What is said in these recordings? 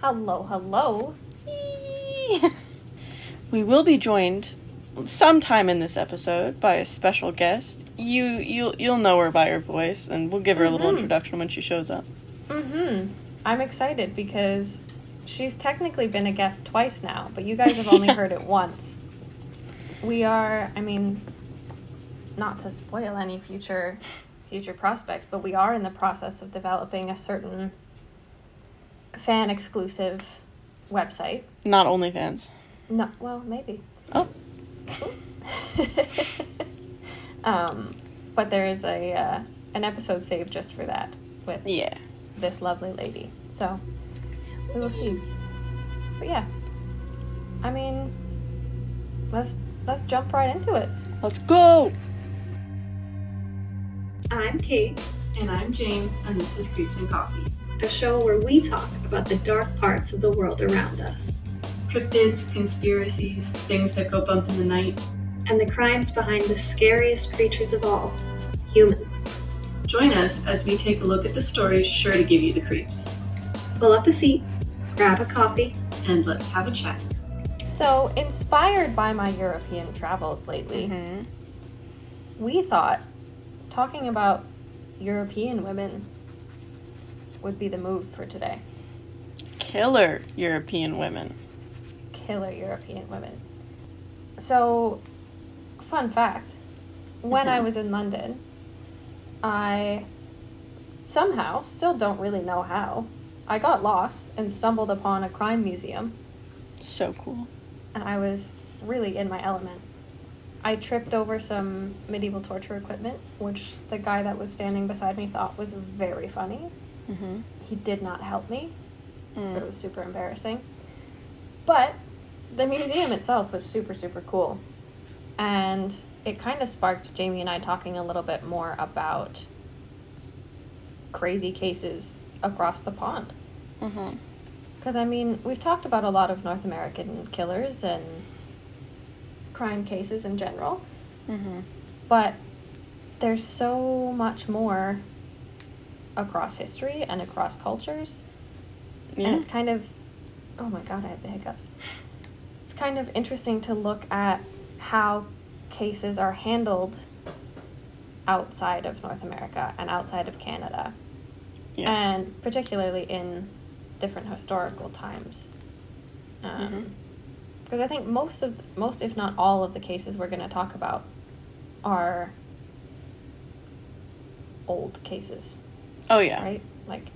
Hello, hello. we will be joined sometime in this episode by a special guest. You you'll you'll know her by her voice, and we'll give her a little Mhm. introduction when she shows up. Mm-hmm. I'm excited because she's technically been a guest twice now, but you guys have only Yeah. heard it once. We are, I mean, not to spoil any future future prospects, but we are in the process of developing a certain fan exclusive website. Not OnlyFans. No, well, maybe. Oh, um, but there is a uh, an episode saved just for that with yeah. this lovely lady. So we will see. But yeah, I mean, let's let's jump right into it. Let's go. I'm Kate, And I'm Jane, and this is Creeps and Coffee. A show where we talk about the dark parts of the world around us Cryptids, conspiracies, things that go bump in the night. and the crimes behind the scariest creatures of all humans. Join us as we take a look at the stories sure to give you the creeps. Pull up a seat, grab a coffee, And let's have a chat. So, inspired by my European travels lately, hmm we thought talking about European women would be the move for today. Killer European women. Killer European women. So, fun fact when I Mhm. was in London, I somehow, still don't really know how, I got lost and stumbled upon a crime museum, So cool. and I was really in my element. I tripped over some medieval torture equipment, which the guy that was standing beside me thought was very funny. Hmm He did not help me, so it Mm. was super embarrassing. But the museum itself was super, super cool. And it kind of sparked Jamie and I talking a little bit more about crazy cases across the pond. Because, I mean, we've talked about a lot of North American killers and crime cases in general, hmm but there's so much more across history and across cultures. Yeah. And it's kind of, oh my god, I have the hiccups. It's kind of interesting to look at how cases are handled outside of North America and outside of Canada, yeah. and particularly in different historical times. Um, Mhm. Because I think most of, most if not all of the cases we're going to talk about are old cases oh yeah. right? Like,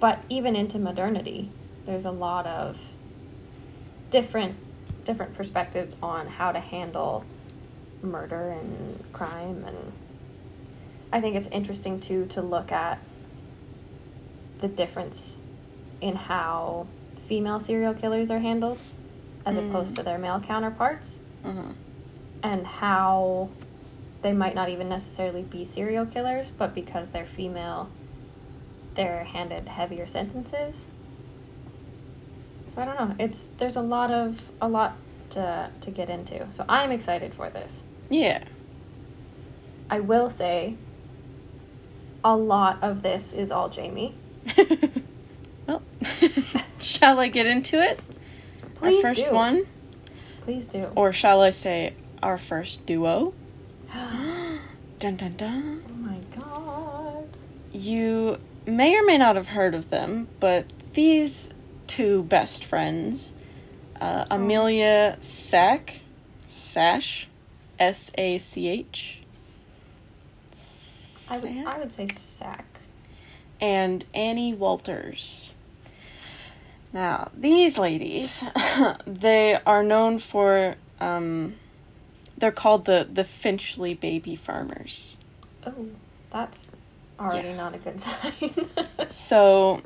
but even into modernity, there's a lot of different different perspectives on how to handle murder and crime, and I think it's interesting too to look at the difference in how female serial killers are handled as Mm. opposed to their male counterparts hmm and how they might not even necessarily be serial killers, but because they're female, they're handed heavier sentences. So I don't know. It's there's a lot of a lot to to get into. So I'm excited for this. Yeah. I will say a lot of this is all Jamie. well, shall I get into it? Please our first do. one, Please do. or shall I say our first duo? dun dun dun. oh my god. You may or may not have heard of them, but these two best friends, uh, Amelia Sack, Sash, S A C H, I would I would say sack. and Annie Walters. Now, these ladies, they are known for, um, they're called the, the Finchley Baby Farmers. Oh, that's already Yeah. not a good sign. So,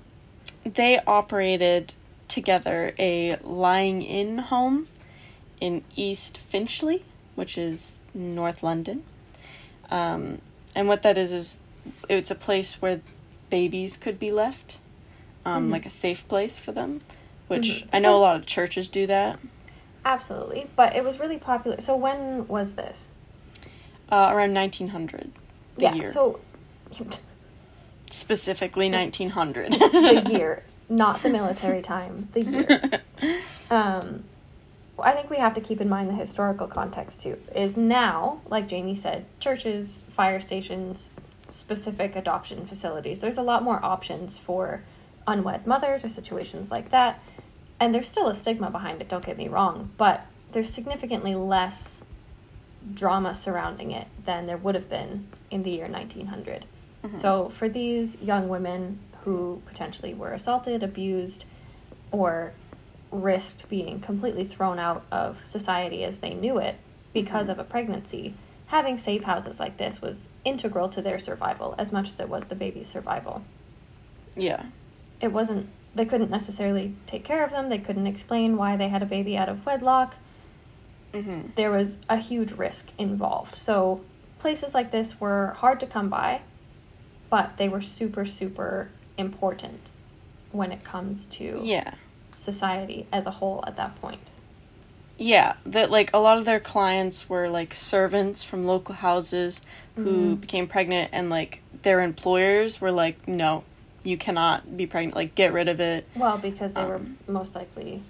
they operated together a lying in home in East Finchley, which is North London. Um, and what that is is it's a place where babies could be left, um, Mhm. like a safe place for them. Which Mhm. I know a lot of churches do that. Absolutely, but it was really popular. So when was this? Uh, around nineteen hundred, the yeah. year So specifically nineteen hundred. the year not the military time, the year. Um, I think we have to keep in mind the historical context too. Is now, like Jamie said, churches, fire stations, specific adoption facilities. There's a lot more options for unwed mothers or situations like that. And there's still a stigma behind it, don't get me wrong, but there's significantly less drama surrounding it than there would have been in the year 1900. So for these young women who potentially were assaulted, abused, or risked being completely thrown out of society as they knew it because of a pregnancy, having safe houses like this was integral to their survival as much as it was the baby's survival. Yeah. It wasn't, they couldn't necessarily take care of them, they couldn't explain why they had a baby out of wedlock. Mm-hmm. There was a huge risk involved. So places like this were hard to come by, but they were super, super important when it comes to Yeah. society as a whole at that point. Yeah, that like a lot of their clients were like servants from local houses who Mhm. became pregnant and like their employers were like, "No, you cannot be pregnant. Like get rid of it." Well, because they were Um, most likely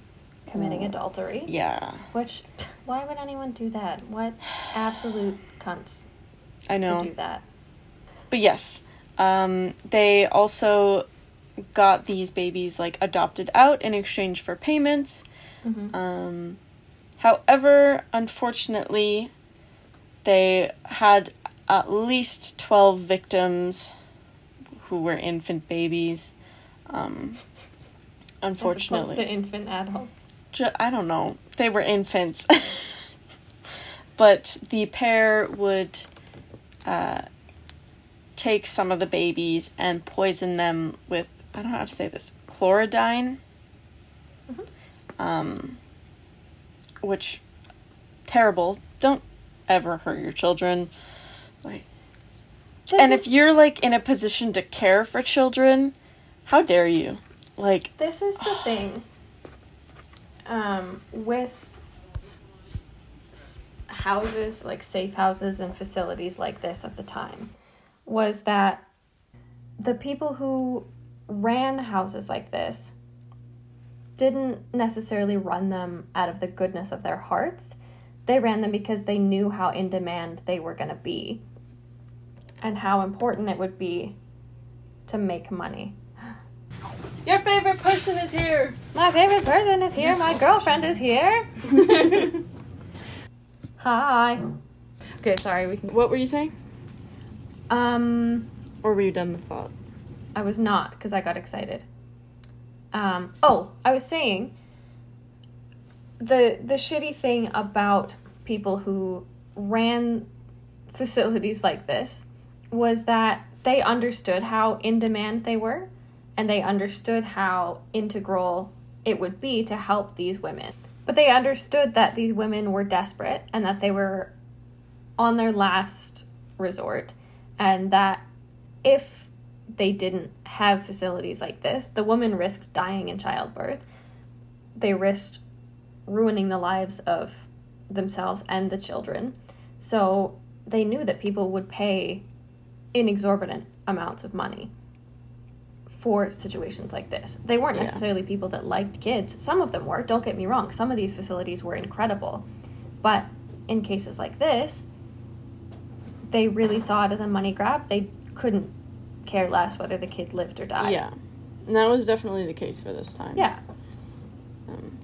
committing mm, adultery. Yeah. Which, why would anyone do that? What absolute cunts I know. to do that? But yes, um, they also got these babies like adopted out in exchange for payments. Mm-hmm. Um, however, unfortunately, they had at least 12 victims who were infant babies. Um, As unfortunately, opposed to infant adult. Ju- I don't know. They were infants. but the pair would uh, take some of the babies and poison them with, I don't know how to say this, chlorodyne. Mhm. Um, which, terrible. Don't ever hurt your children. Like, This and is, if you're like in a position to care for children, how dare you? Like, this is the thing um, with houses, like safe houses and facilities like this at the time, was that the people who ran houses like this didn't necessarily run them out of the goodness of their hearts. They ran them because they knew how in demand they were going to be and how important it would be to make money. your favorite person is here. My favorite person is here. My girlfriend is here. Hi. Okay, sorry. We can. What were you saying? Um, Or were you done the thought? I was not because I got excited. Um, oh, I was saying the the shitty thing about people who ran facilities like this was that they understood how in demand they were and they understood how integral it would be to help these women. But they understood that these women were desperate and that they were on their last resort and that if they didn't have facilities like this, the woman risked dying in childbirth. They risked ruining the lives of themselves and the children. So they knew that people would pay inexorbitant amounts of money for situations like this. They weren't Yeah. necessarily people that liked kids. Some of them were, don't get me wrong. Some of these facilities were incredible. But in cases like this, they really saw it as a money grab. They couldn't care less whether the kid lived or died. Yeah, and that was definitely the case for this time. Yeah. Um,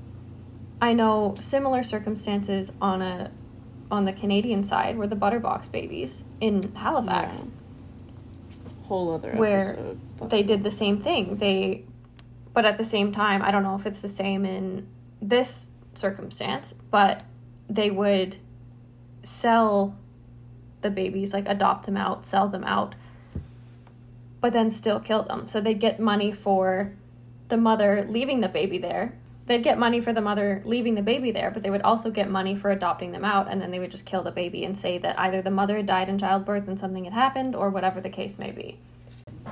I know similar circumstances on a on the Canadian side were the Butterbox babies in Halifax. whole other Where episode. but- They did the same thing. They but at the same time, I don't know if it's the same in this circumstance, but they would sell the babies, like adopt them out, sell them out, but then still kill them. So they'd get money for the mother leaving the baby there. They'd get money for the mother leaving the baby there, but they would also get money for adopting them out, and then they would just kill the baby and say that either the mother had died in childbirth and something had happened, or whatever the case may be.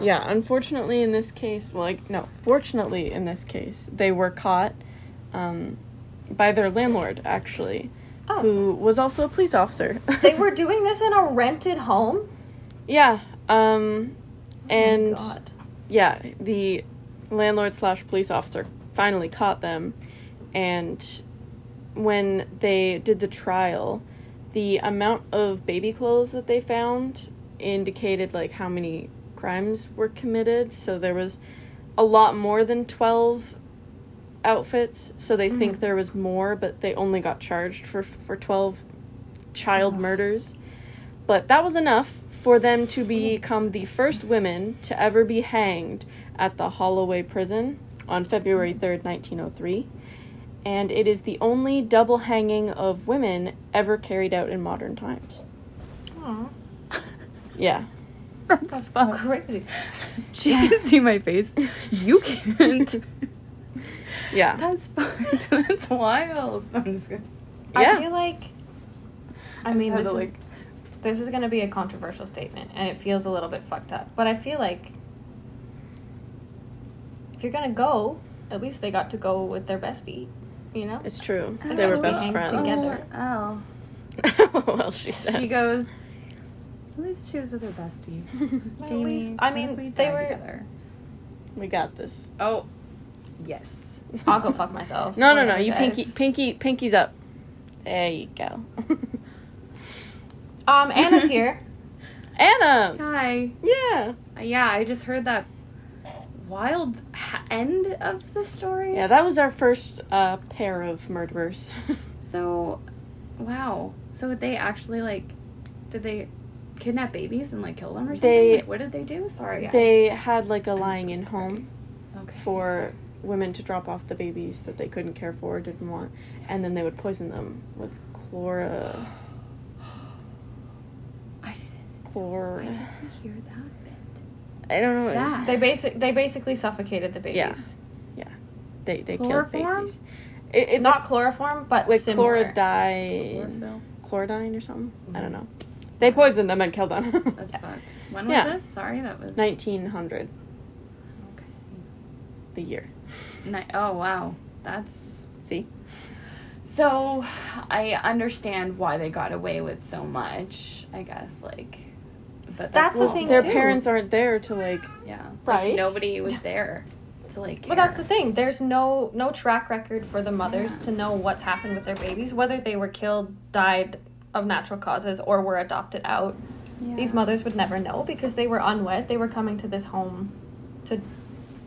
Yeah, unfortunately in this case, well, like no, fortunately in this case, they were caught um, by their landlord actually, Oh. who was also a police officer. they were doing this in a rented home? yeah, um, and oh my God. yeah, the landlord slash police officer finally caught them, and when they did the trial, the amount of baby clothes that they found indicated like how many crimes were committed. So there was a lot more than 12 outfits. So they think mm. there was more, but they only got charged for for 12 child murders. But that was enough for them to become the first women to ever be hanged at the Holloway prison on February mm. 3rd, 1903. And it is the only double hanging of women ever carried out in modern times. Aw, Yeah. that's crazy. She can see my face. You can't. Yeah. That's. That's wild. I'm just gonna. Yeah. I feel like. I mean, this to, is like- this is going to be a controversial statement, and it feels a little bit fucked up. But I feel like if you're gonna go, at least they got to go with their bestie. You know. It's true. They They were best hang friends. together. Oh. well, she said. She goes. At least she was with her bestie. At Jamie, least- I mean, we they were- Together? We got this. Oh. Yes. I'll go fuck myself. No, no, no. You guys. pinky, pinky, pinky's up. There you go. Um, Anna's here. Anna. Hi. Yeah. Uh, Yeah, I just heard that wild ha- end of the story. Yeah, that was our first uh, pair of murderers. So, wow. So they actually like, did they kidnap babies and like kill them or something? They- like, what did they do? Sorry. I- they had like a I'm lying so in sorry. home okay. for women to drop off the babies that they couldn't care for or didn't want, and then they would poison them with chlora. I didn't. Chlor. Why didn't hear that bit? I don't know. it's- That. They basic they basically suffocated the babies. Yeah. babies. They they killed Chloroform? babies. It, it's not chloroform, but like similar. chloridine, Chlorophyll. chloridine or something. I mm-hmm. don't know. They poisoned them and killed them. That's fucked. When was Yeah. this? Sorry, that was. Nineteen hundred, Okay. the year. Ni- oh wow, that's See. so. I understand why they got away with so much. I guess like, but That's the all- thing, Their too. parents aren't there to like. Yeah, Right? Like, nobody was there to like. But that's the thing. There's no no track record for the mothers Yeah. to know what's happened with their babies, whether they were killed, died of natural causes, or were adopted out. These mothers would never know because they were unwed. They were coming to this home to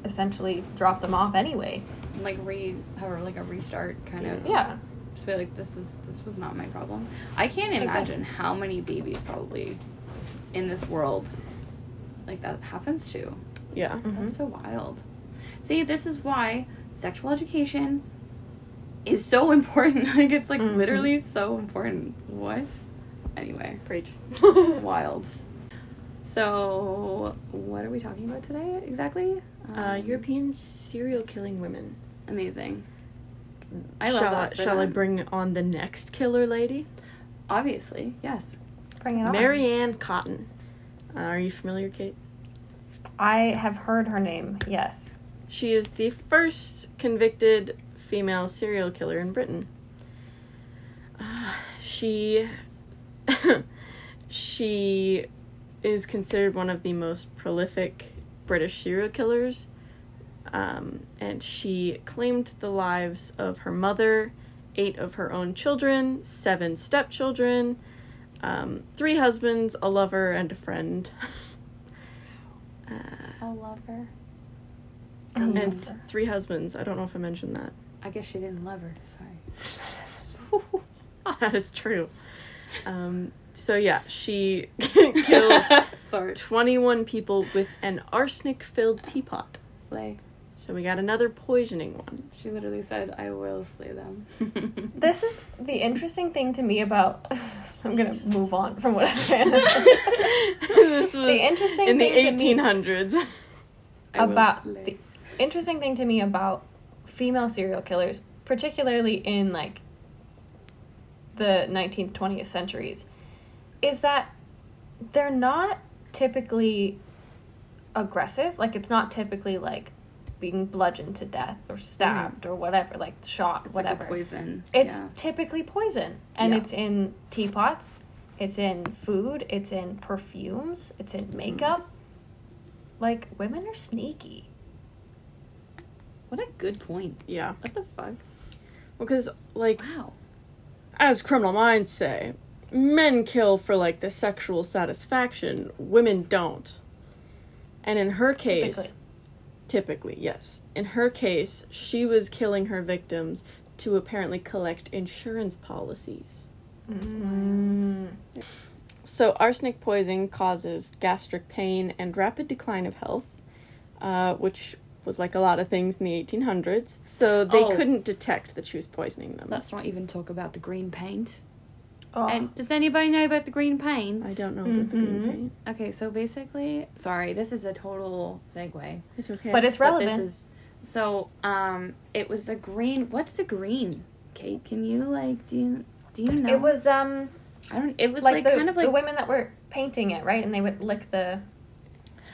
essentially drop them off anyway. like re have like a restart kind of. Yeah. Just be like, this is this was not my problem. I can't imagine how many babies probably in this world like that happens to. Yeah. Mhm. That's so wild. See, this is why sexual education is so important. like it's like Mhm. literally so important. What? Anyway, Preach. wild. So, what are we talking about today exactly? Uh, Um, European serial killing women. amazing. I love shall that I, for shall I bring on the next killer lady? Obviously, yes. Bring it on. Mary Ann Cotton. Uh, are you familiar, Kate? I have heard her name. Yes. She is the first convicted female serial killer in Britain. Uh, she she is considered one of the most prolific British serial killers. Um, and she claimed the lives of her mother, eight of her own children, seven stepchildren, um, three husbands, a lover, and a friend. uh, I love her. and th- three husbands. I don't know if I mentioned that. I guess she didn't love her. Sorry. that is true. Um, so yeah, she killed Sorry. 21 people with an arsenic-filled teapot. Slay. So we got another poisoning one. She literally said, "I will slay them." This is the interesting thing to me about. I'm gonna move on from what Anna said. this was the interesting in the thing to me 1800s. I about the interesting thing to me about female serial killers, particularly in like the 19th, 20th centuries, is that they're not typically aggressive. Like it's not typically like being bludgeoned to death or stabbed or whatever, like shot, It's like a whatever. poison. It's yeah. typically poison, and Yeah. it's in teapots, it's in food, it's in perfumes, it's Mm. in makeup. Like women are sneaky. What a good point. Yeah. What the fuck? Well, Because, like, Wow. as criminal minds say, men kill for, like, the sexual satisfaction, women don't. And in her case, Typically. typically, yes. In her case, she was killing her victims to apparently collect insurance policies. Mm. So, arsenic poisoning causes gastric pain and rapid decline of health, uh, which was like a lot of things in the 1800s. So, they Oh. couldn't detect that she was poisoning them. Let's not even talk about the green paint. Oh. And does anybody know about the green paint? I don't know about the green Mhm. paint. Okay, so basically, sorry, this is a total segue. It's okay. but it's But relevant. this is so um it was a green what's the green? Kate, can you like do you do you know? It was um I don't it was like, like, the, kind of like the women that were painting it, right? And they would lick the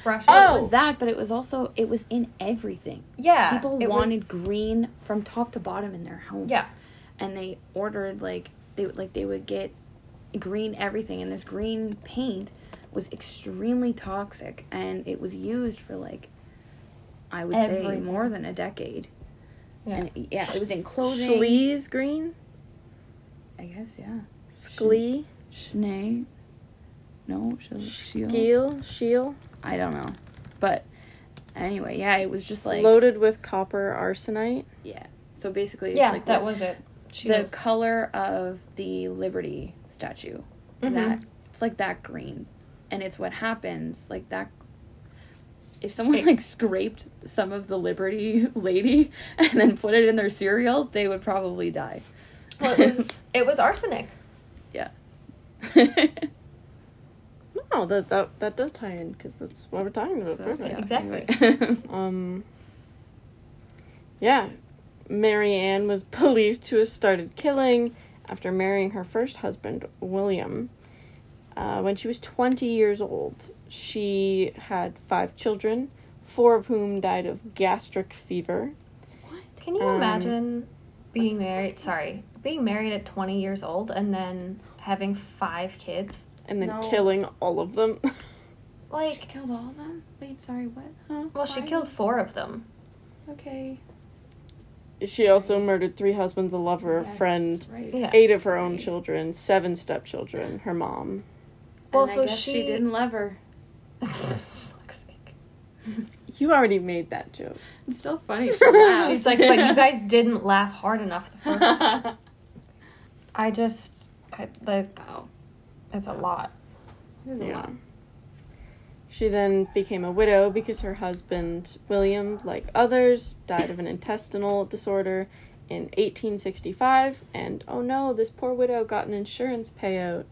brushes. it was that, but it was also it was in everything. yeah. People it wanted was- green from top to bottom in their homes. Yeah. And they ordered like they would like they would get green everything and this green paint was extremely toxic and it was used for like I would say more than a decade. Yeah. And yeah, it was in clothing. Schlee's green? I guess, yeah. Schlee? Schnee. No, Sh- Shield. Geel? Shield? I don't know. But anyway, yeah, it was just like Loaded with copper arsenite. yeah. So basically it's yeah, like that what- was it. She the was- color of the Liberty statue. Mhm. That it's like that green. And it's what happens like that if someone like scraped some of the Liberty lady and then put it in their cereal, they would probably die. well, it was it was arsenic. yeah. No, that, that, that does tie in because that's what we're talking about. So, Perfect. yeah, Exactly. anyway. Um, yeah, Mary Ann was believed to have started killing after marrying her first husband, William. Uh, when she was 20 years old, she had five children, four of whom died of gastric fever. What? Can you Um, imagine being married? Sorry, being married at twenty years old and then having five kids. And then No. killing all of them. She Like, killed all of them? Wait, sorry, what? Huh? well, she killed four of them. Okay. She also murdered three husbands, a lover, a Yes, friend, Right. Yeah. eight of her own Right. children, seven stepchildren, her mom. Well, And I so guess she- she didn't love her. Fuck's sake. You already made that joke. It's still funny. She laughed. She's like, but you guys didn't laugh hard enough the first. time. I just, I, like, wow. it's a lot. It is a Yeah. lot. She then became a widow because her husband, William, like others, died of an intestinal disorder in 1865. And oh no, this poor widow got an insurance payout.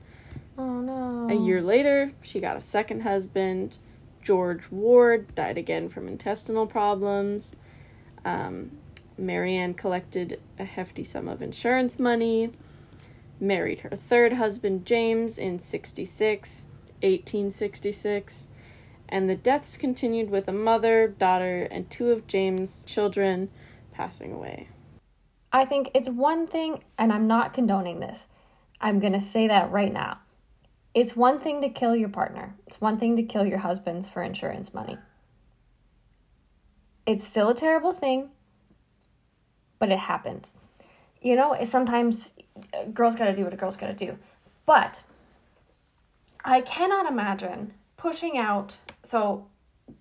Oh no. A year later, she got a second husband. George Ward died again from intestinal problems. Um, Mary Ann collected a hefty sum of insurance money. Married her third husband, James, in 66, 1866. And the deaths continued with a mother, daughter, and two of James' children passing away. I think it's one thing, and I'm not condoning this. I'm going to say that right now. It's one thing to kill your partner, it's one thing to kill your husband for insurance money. It's still a terrible thing, but it happens. You know, sometimes a girls got to do what a girl's got to do. But I cannot imagine pushing out. So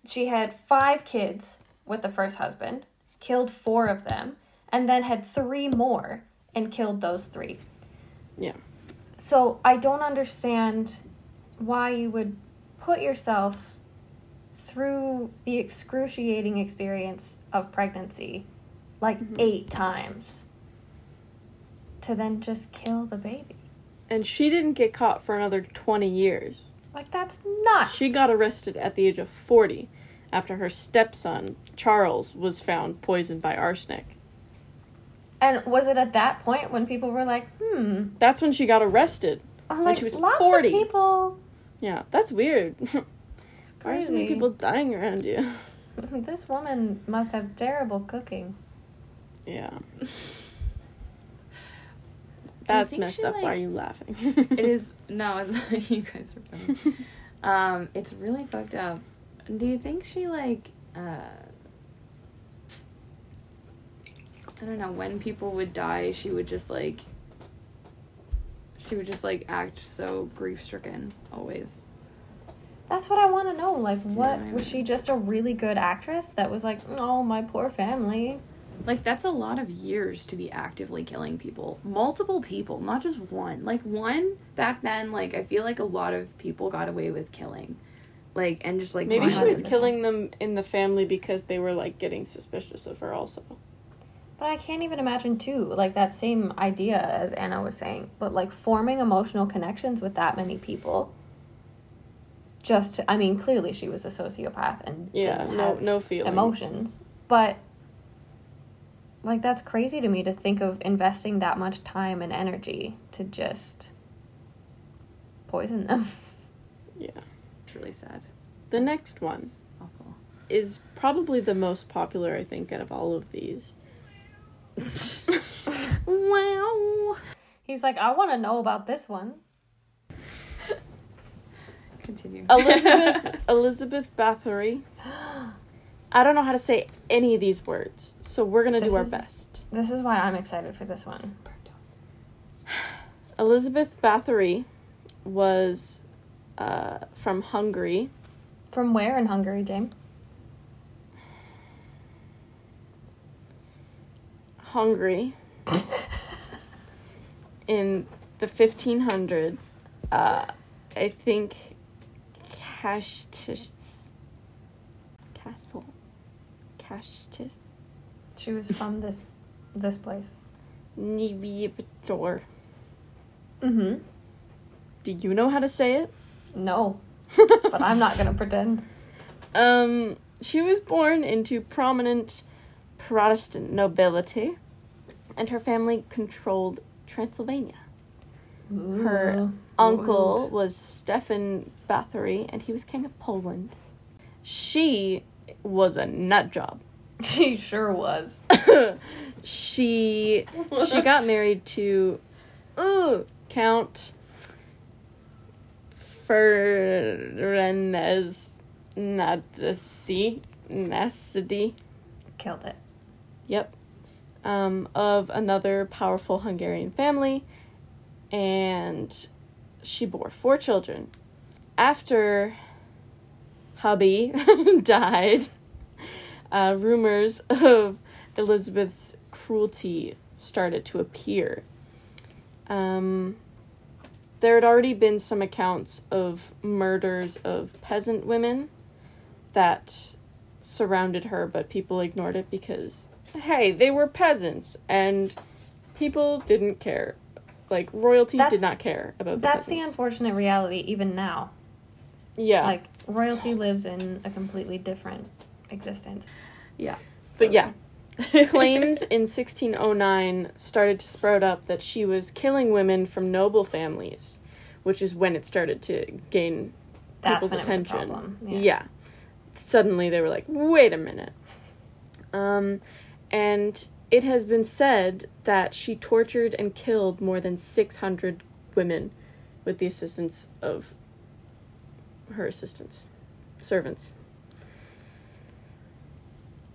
she had five kids with the first husband, killed four of them, and then had three more and killed those three. Yeah. So I don't understand why you would put yourself through the excruciating experience of pregnancy like mm-hmm. eight times to then just kill the baby. And she didn't get caught for another 20 years. Like that's nuts. She got arrested at the age of 40 after her stepson, Charles, was found poisoned by arsenic. And was it at that point when people were like, "Hmm, That's when she got arrested. like she was lots 40. of people Yeah, that's weird. It's crazy. Why are so many people dying around you? this woman must have terrible cooking. Yeah. That's messed she, up. Why are you laughing? It is no, it's you guys are funny. um, it's really fucked up. Do you think she like uh I don't know, when people would die, she would just like she would just like act so grief stricken always. That's what I want to know. Like, what I was she just a really good actress that was like, oh, my poor family? Like that's a lot of years to be actively killing people. Multiple people, not just one. Like one back then, like I feel like a lot of people got away with killing. Like and just like Maybe she was killing them in the family because they were like getting suspicious of her also. But I can't even imagine too, like that same idea as Anna was saying, but like forming emotional connections with that many people. Just, to, I mean, clearly she was a sociopath and Yeah, didn't no have no feelings. emotions, but like that's crazy to me to think of investing that much time and energy to just poison them. Yeah. It's really sad. The next one awful. is probably the most popular, I think, out of all of these. Wow. He's like, I want to know about this one. Continue. Elizabeth Elizabeth Bathory. I don't know how to say any of these words, so we're gonna This do our is- best. This is why I'm excited for this one. Elizabeth Bathory was uh, from Hungary. From where in Hungary, James? Hungary in the 1500s. Uh, I think. Kashtis She was from this this place. Nibitor. Mm-hmm. Do you know how to say it? No, but I'm not gonna pretend. Um, she was born into prominent Protestant nobility, and her family controlled Transylvania. Her uncle was Stefan Bathory, and he was king of Poland. She was a nut job. She sure was. she she got married to uh, Count Fernandez Nadasi Nasidi. Killed it. Yep. Um, of another powerful Hungarian family, and she bore four children. After hubby died, uh, rumors of Elizabeth's cruelty started to appear. Um, there had already been some accounts of murders of peasant women that surrounded her, but people ignored it because, hey, they were peasants and people didn't care. Like, royalty That's- did not care about the That's the unfortunate reality even now. Yeah. Like royalty lives in a completely different existence. But yeah, claims in 1609 started to sprout up that she was killing women from noble families, which is when it started to gain That's people's when it was a attention. problem. Yeah. Suddenly they were like, wait a minute. Um, and it has been said that she tortured and killed more than 600 women with the assistance of her assistants, servants.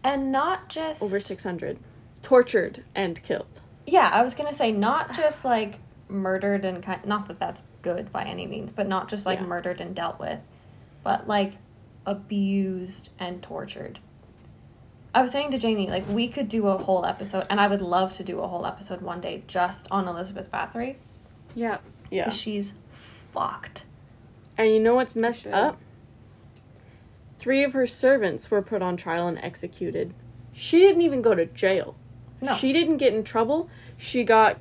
And not just Over 600. Tortured and killed. Yeah, I was gonna say not just like murdered and kind. Not that that's good by any means, but not just like Yeah. murdered and dealt with, but like abused and tortured. I was saying to Jamie, like we could do a whole episode, and I would love to do a whole episode one day just on Elizabeth Bathory Yeah. Yeah. she's fucked. And you know what's messed up? Three of her servants were put on trial and executed. She didn't even go to jail. No, She didn't get in trouble. She got,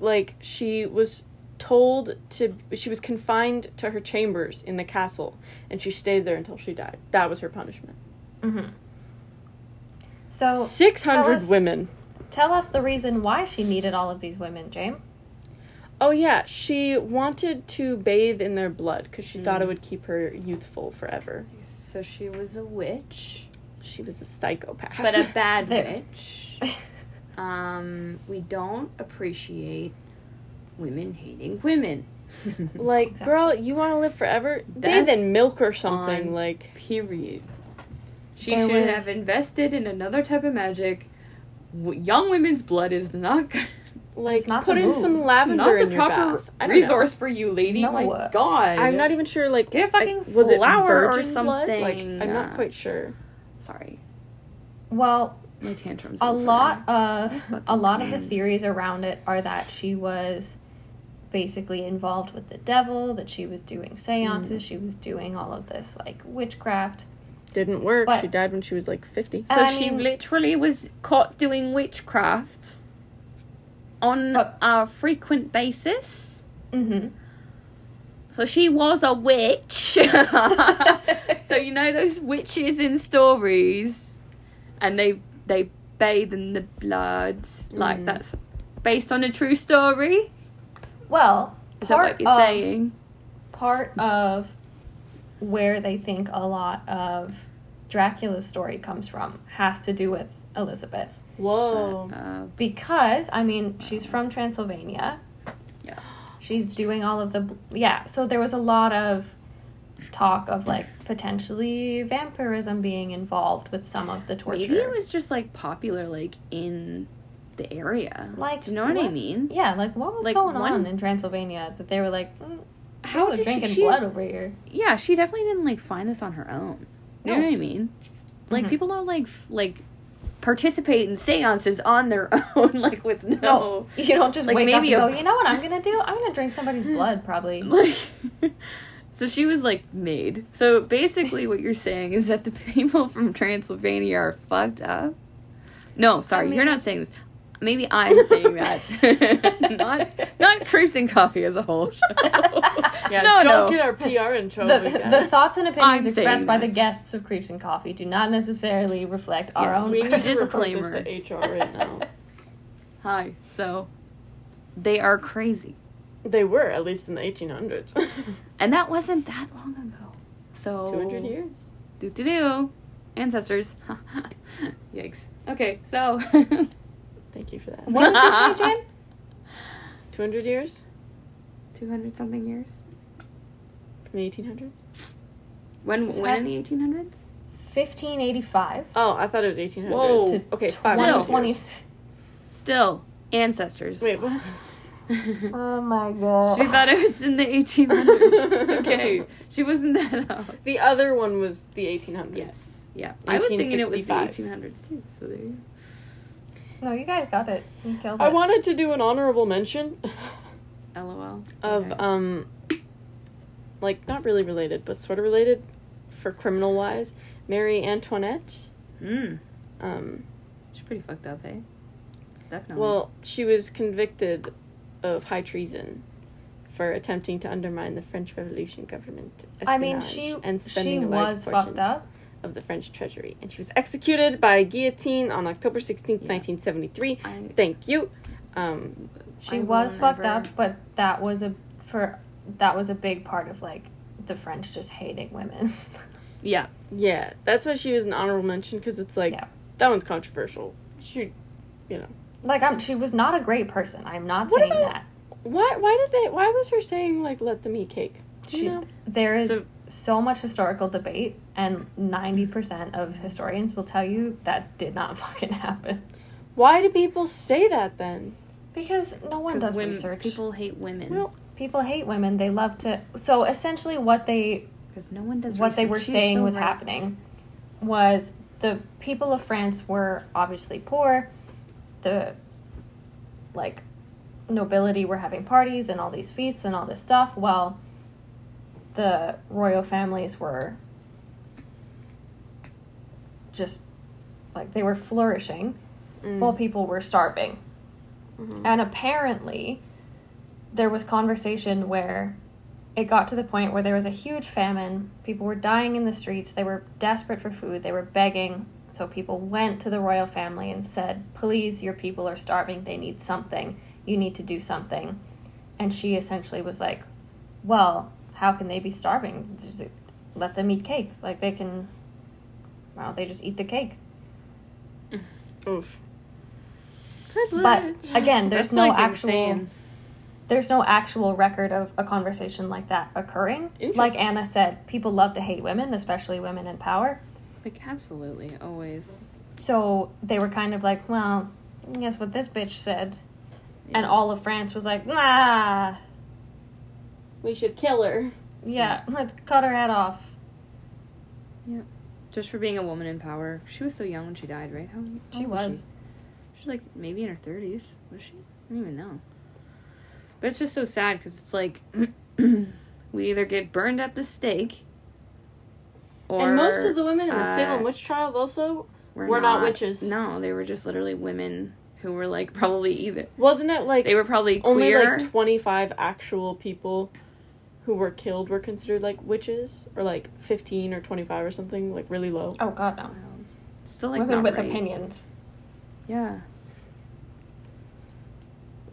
like, she was told to, she was confined to her chambers in the castle, and she stayed there until she died. That was her punishment. Mm-hmm. So tell 600 us- women. tell us the reason why she needed all of these women, James. Oh, yeah, she wanted to bathe in their blood because she thought it Mm. would keep her youthful forever. So she was a witch, She was a psychopath. but a bad witch. Um, we don't appreciate women hating women. Like, Exactly. girl, you want to live forever? Bathe That's in milk or something. on- Like, Period. She There should was- have invested in another type of magic w- young women's blood is not good. Like not put in move. some lavender not the in your proper bath. I don't know. resource for you, lady. No. My God, I'm not even sure. Like, Get a fucking I- was it flower or virgin blood? Like, something. I'm not quite sure. sorry. Well, My tantrums. a lot of a Fucking lot of the theories around it are that she was basically involved with the devil, that she was doing seances, hmm. she was doing all of this like witchcraft. Didn't work. But- she died when she was like 50. So I she mean- literally was caught doing witchcraft on But- a frequent basis. Mm-hmm. So she was a witch. so you know those witches in stories, and they they bathe in the blood. Like Mm. that's based on a true story. Well, Is that what you're of, saying? part of where they think a lot of Dracula's story comes from has to do with Elizabeth. Whoa. Uh, Because, I mean, she's from Transylvania. Yeah. She's doing all of the. bl- Yeah, so there was a lot of talk of like potentially vampirism being involved with some of the torture. maybe it was just like popular, like in the area. Like, do you know what, I mean? Yeah, like what was Like, going one- on in Transylvania that they were like, mm, How are drinking she, she- blood over here? Yeah, she definitely didn't like find this on her own. You know what I mean? Like Mhm. people don't like f- like participate in seances on their own, like with no, No, you don't just Like, wake maybe up a- go, you know what I'm gonna do? I'm gonna drink somebody's blood, probably. like. so she was like made. So basically, what you're saying is that the people from Transylvania are fucked up. No, sorry, I you're not saying this. Maybe I'm saying that. not not Creeps and Coffee as a whole. Yeah, No, don't no. get our PR in trouble. The, again. the thoughts and opinions I'm expressed saying by the guests of Creeps and Coffee do not necessarily reflect our own. we need to personal- report this Disclaimer. to HR right now. Hi. So they are crazy. they were, at least in the 1800s. And that wasn't that long ago. So 200 years? Do do do. Ancestors. Yikes. Okay, so Thank you for that. What did you say, Jen? 200 years? two hundred something years. From the 1800s? When Is when in the eighteen hundreds? 1585 Oh, I thought it was 1800. Whoa. to Okay, 500 2020. years. Still ancestors. Wait, what? Oh my god. she thought it was in the eighteen hundreds. It's okay. She wasn't that out. The other one was the 1800s. Yes. Yeah. I was thinking it was the eighteen hundreds too. So there you No, you guys got it. You killed it. I wanted to do an honorable mention. LOL. of Okay. um like not really related, but sort of related for criminal wise. Marie Antoinette. Mm. Um She's pretty fucked up, eh? Definitely. well, she was convicted of high treason for attempting to undermine the French Revolution government. I mean, she and she spending a was portion fucked up. Of the French treasury, and she was executed by guillotine on October sixteenth, Yeah. nineteen seventy three. I, Thank you. Um, She I was fucked never- up, but that was a for that was a big part of like the French just hating women. yeah. yeah, that's why she was an honorable mention because it's like Yeah. that one's controversial. She, you know, like I'm she was not a great person. I'm not What saying about- that. why? Why did they? Why was her saying like let them eat cake? Do you She, know? there is So- so, much historical debate, and ninety percent of historians will tell you that did not fucking happen Why do people say that then? because no one does women- research. People hate women. Well, People hate women. They love to. So essentially, what they because no one does. what they were She's saying so was right. happening was the people of France were obviously poor. The like nobility were having parties and all these feasts and all this stuff while the royal families were just like they were flourishing mm, while people were starving. mhm. And apparently, there was conversation where it got to the point where there was a huge famine. People were dying in the streets. They were desperate for food. They were begging. So people went to the royal family and said, Please, your people are starving. They need something. You need to do something. And she essentially was like, Well, how can they be starving? Just Let them eat cake. Like they can, why don't they just eat the cake? Mm. Oof. But again, there's That's, no like, actual. insane. there's no actual record of a conversation like that occurring. Like Anna said, people love to hate women, especially women in power. Like absolutely, always. So they were kind of like, well, guess what this bitch said? And all of France was like, nah, We should kill her. yeah, let's cut her head off. Yeah. Just for being a woman in power. She was so young when she died, right? How, how She old was. She? She's like maybe in her thirties. Was she? I don't even know. But it's just so sad because it's like we either get burned at the stake, or and most of the women in the uh, Salem witch trials also were were not witches. No, they were just literally women who were like probably either wasn't it like they were probably only like 25 actual people who were killed were considered like witches or like 15 or 25 or something like really low Oh god, no. Still like Women not with right. opinions. Yeah.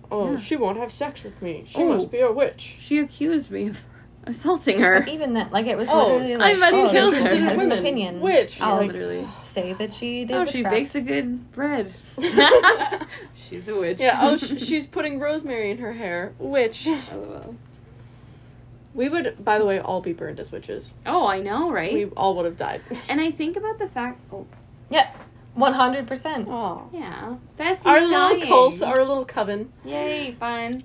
oh Yeah. she won't have sex with me she Oh. must be a witch She accused me of assaulting her. But even that like it was Oh, literally I like, must oh, kill she her. has an opinion. Witch. I'll Like- literally. say that she did Oh, she witchcraft. bakes a good bread. She's a witch. yeah oh sh- she's putting rosemary in her hair witch oh, LOL. We would by the way all be burned as witches Oh, I know, right? we all would have died and I think about the fact. Oh, Yeah, one hundred percent. oh yeah. That's our little cult our little coven Yay, fun.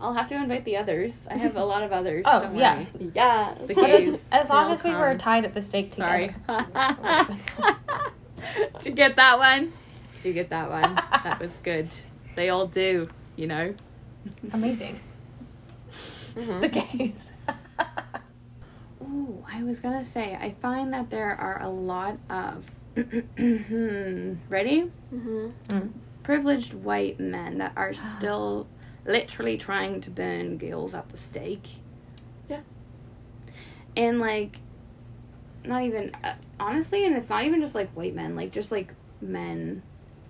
I'll have to invite the others. I have a lot of others. Oh, don't yeah. worry. yes The But as, as long as we were tied at the stake together. Sorry. Did you get that one? Did you get that one? That was good. They all do, you know. Amazing. Mhm. The gays. Ooh, I was gonna say, I find that there are a lot of. Ready? Mhm. Privileged white men that are still literally trying to burn girls at the stake. Yeah. And, like, not even. Uh, honestly, and it's not even just like white men, like, just like men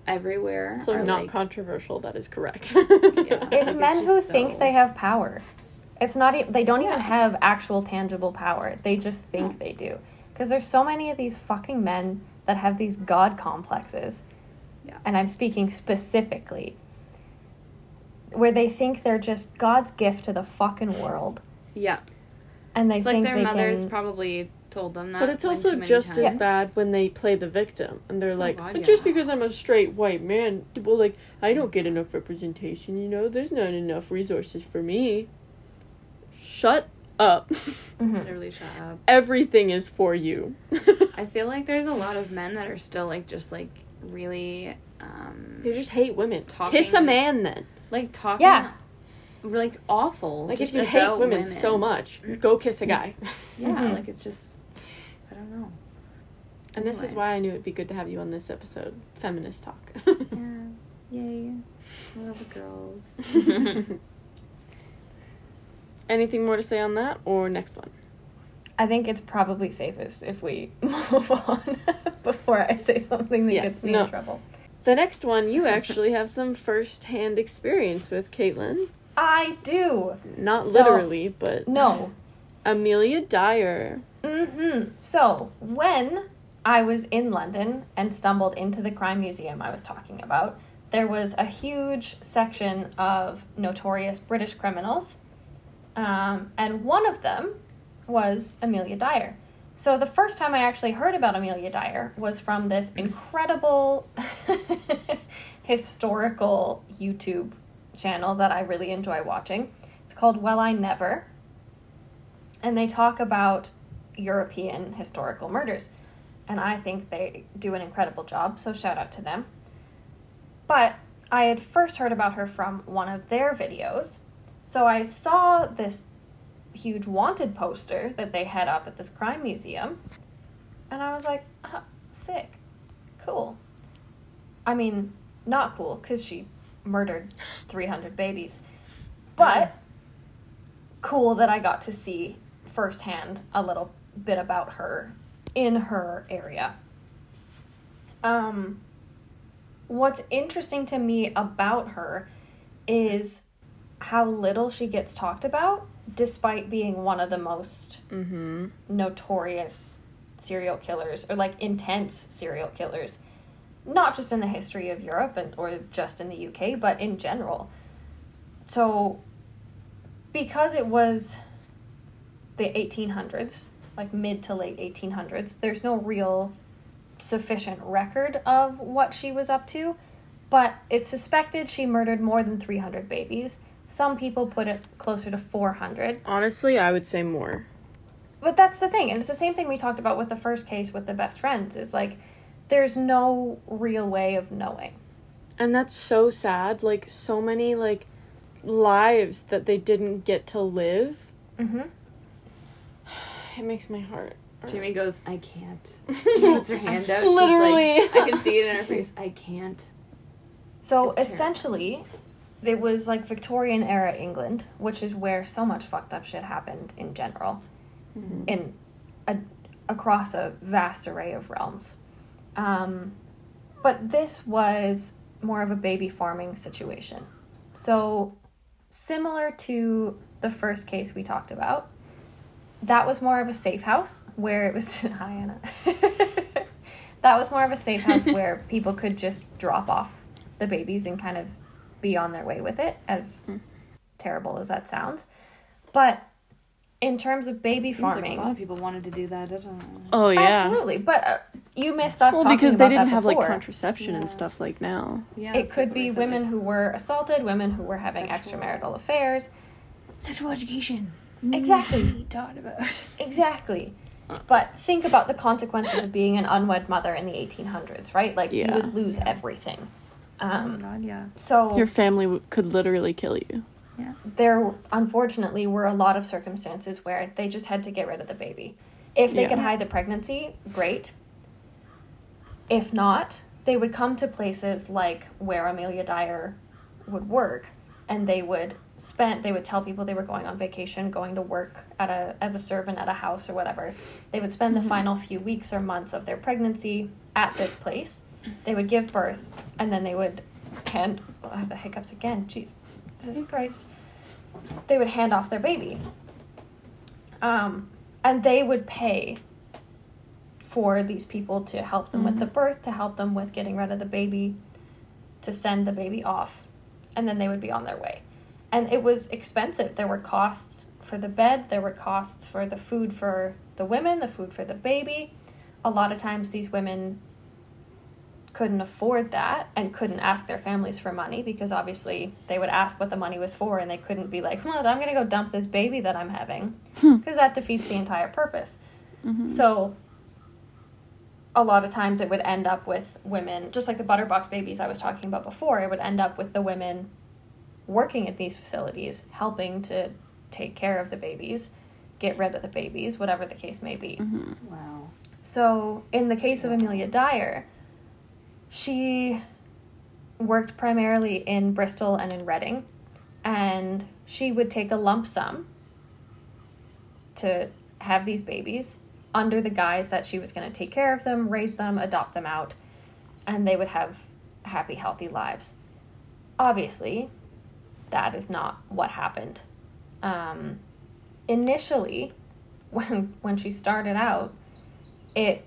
everywhere. so are, not like, controversial that is correct Yeah. It's Like, men it's who just think they have power. It's not. E- they don't Yeah. even have actual tangible power. They just think No. they do. Because there's so many of these fucking men that have these god complexes. Yeah. And I'm speaking specifically where they think they're just God's gift to the fucking world, Yeah. and they It's like their they mothers can. probably told them that. But it's also too many just as times. bad when they play the victim and they're oh, like, God, "But yeah. just because I'm a straight white man, well, like I don't get enough representation. You know, there's not enough resources for me. Shut up. Mhm. Literally shut up. Everything is for you. I feel like there's a lot of men that are still like just like really um they just hate women. Talking- Kiss a man then. like talking Yeah. like awful. Like if you hate about women, so much, go kiss a guy. Yeah, Mhm. like it's just I don't know. and this is why I knew it'd be good to have you on this episode. Feminist talk. Yeah. Yay. I love the girls. Anything more to say on that or next one? I think it's probably safest if we move on before I say something that Yeah, gets me no. in trouble. The next one you actually have some first-hand experience with, Caitlin. I do. Not So- literally, but No. Amelia Dyer. Mm-hmm. So when I was in London and stumbled into the crime museum I was talking about, there was a huge section of notorious British criminals, um, and one of them was Amelia Dyer. So the first time I actually heard about Amelia Dyer was from this incredible historical YouTube channel that I really enjoy watching. It's called Well I Never. And they talk about European historical murders. And I think they do an incredible job, so shout out to them. But I had first heard about her from one of their videos. So I saw this huge wanted poster that they had up at this crime museum. And I was like, ah, sick. Cool. I mean, not cool because she murdered 300 babies. But cool that I got to see firsthand a little bit about her in her area. Um, what's interesting to me about her is how little she gets talked about, despite being one of the most Mm-hmm. notorious serial killers or like intense serial killers not just in the history of Europe and or just in the UK but in general so because it was the 1800s like mid to late 1800s there's no real sufficient record of what she was up to but it's suspected she murdered more than 300 babies. Some people put it closer to 400. Honestly, I would say more. But that's the thing, and it's the same thing we talked about with the first case with the best friends. Is like, there's no real way of knowing. And that's so sad. Like so many like lives that they didn't get to live. Mm-hmm. It makes my heart. Jamie goes, I can't. She puts her hand out. Literally. She's like, I can see it in her face. I can't. So It's terrible. It was like Victorian era England, which is where so much fucked up shit happened in general, in a, across a vast array of realms. Um, but this was more of a baby farming situation. So similar to the first case we talked about, that was more of a safe house where it was hi Anna. that was more of a safe house where people could just drop off the babies and kind of be on their way with it, as terrible as that sounds. But in terms of baby Seems like farming, a lot of people wanted to do that. I don't know. Oh yeah. absolutely. But uh, you missed us Well, talking because about they didn't that have like contraception Yeah. and stuff like now. Yeah, it could be women who were assaulted, women who were having Sexual- extramarital affairs. sexual education. Exactly. Taught about. Exactly. But think about the consequences of being an unwed mother in the 1800s, right? Like Yeah. you would lose everything. Oh Um, God, yeah. so Your family w- could literally kill you. Yeah. there unfortunately were a lot of circumstances where they just had to get rid of the baby. If they Yeah. could hide the pregnancy, great. If not, they would come to places like where Amelia Dyer would work and they would spend they would tell people they were going on vacation, going to work at a as a servant at a house or whatever. They would spend the final few weeks or months of their pregnancy at this place. They would give birth and then they would hand oh, I have the hiccups again. Jeez. Jesus Christ. They would hand off their baby. Um, and they would pay for these people to help them with the birth, to help them with getting rid of the baby, to send the baby off, and then they would be on their way. And it was expensive. There were costs for the bed, there were costs for the food for the women, the food for the baby. A lot of times these women couldn't afford that and couldn't ask their families for money because obviously they would ask what the money was for and they couldn't be like, well, I'm going to go dump this baby that I'm having hmm. because that defeats the entire purpose. Mm-hmm. So a lot of times it would end up with women, just like the Butterbox babies I was talking about before, it would end up with the women working at these facilities, helping to take care of the babies, get rid of the babies, whatever the case may be. Mm-hmm. Wow. So, in the case of Amelia Dyer, she worked primarily in Bristol and in Reading, and she would take a lump sum to have these babies under the guise that she was going to take care of them, raise them, adopt them out, and they would have happy, healthy lives. Obviously, that is not what happened. Um, initially, when when she started out, it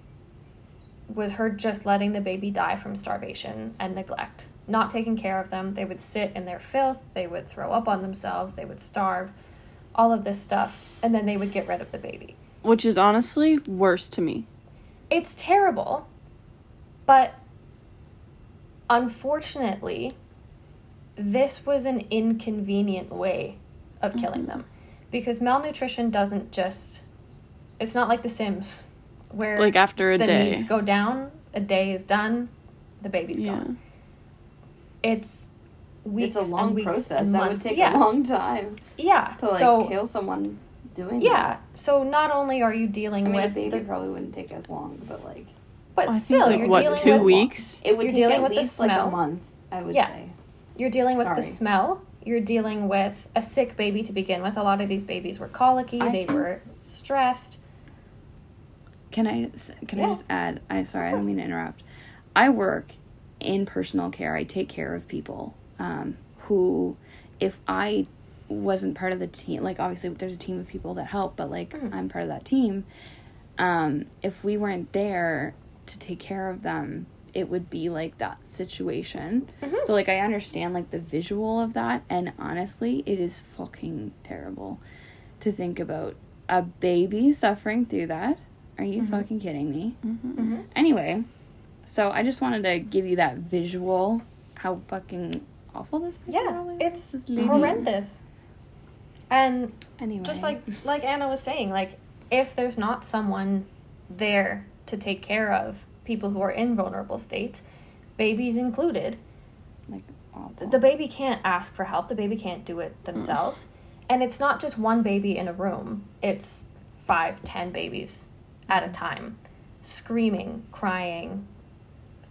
was her just letting the baby die from starvation and neglect, not taking care of them. They would sit in their filth, they would throw up on themselves, they would starve, all of this stuff, and then they would get rid of the baby. Which is honestly worse to me. It's terrible, but unfortunately, this was an inconvenient way of killing mm-hmm. them. Because malnutrition doesn't just it's not like the sims where Like after a the day. needs go down a day is done the baby's yeah. gone it's weeks it's a long and weeks process. and That would take yeah a long time yeah to like so kill someone doing yeah so not only are you dealing It. I mean, a baby the, probably wouldn't take as long, but like but I still like, you're what, dealing two with weeks? it would You're take dealing at with the least like a month. I would Yeah. say. You're dealing with the smell. You're dealing with a sick baby to begin with. A lot of these babies were colicky. I they can- were stressed. Can I can Yeah. I just add? I'm sorry, I don't mean to interrupt. I work in personal care. I take care of people um, who, if I wasn't part of the team, like obviously there's a team of people that help, but like I'm part of that team. Um, if we weren't there to take care of them, it would be like that situation. So like I understand like the visual of that, and honestly, it is fucking terrible to think about a baby suffering through that. Are you mm-hmm. fucking kidding me? Mm-hmm. Mm-hmm. Anyway, so I just wanted to give you that visual how fucking awful this person Yeah, probably was, it's horrendous. And Anyway, just like like Anna was saying, like if there's not someone there to take care of people who are in vulnerable states, babies included, like awful. the baby can't ask for help. The baby can't do it themselves. Mm. And it's not just one baby in a room. It's five, ten babies at a time, screaming, crying,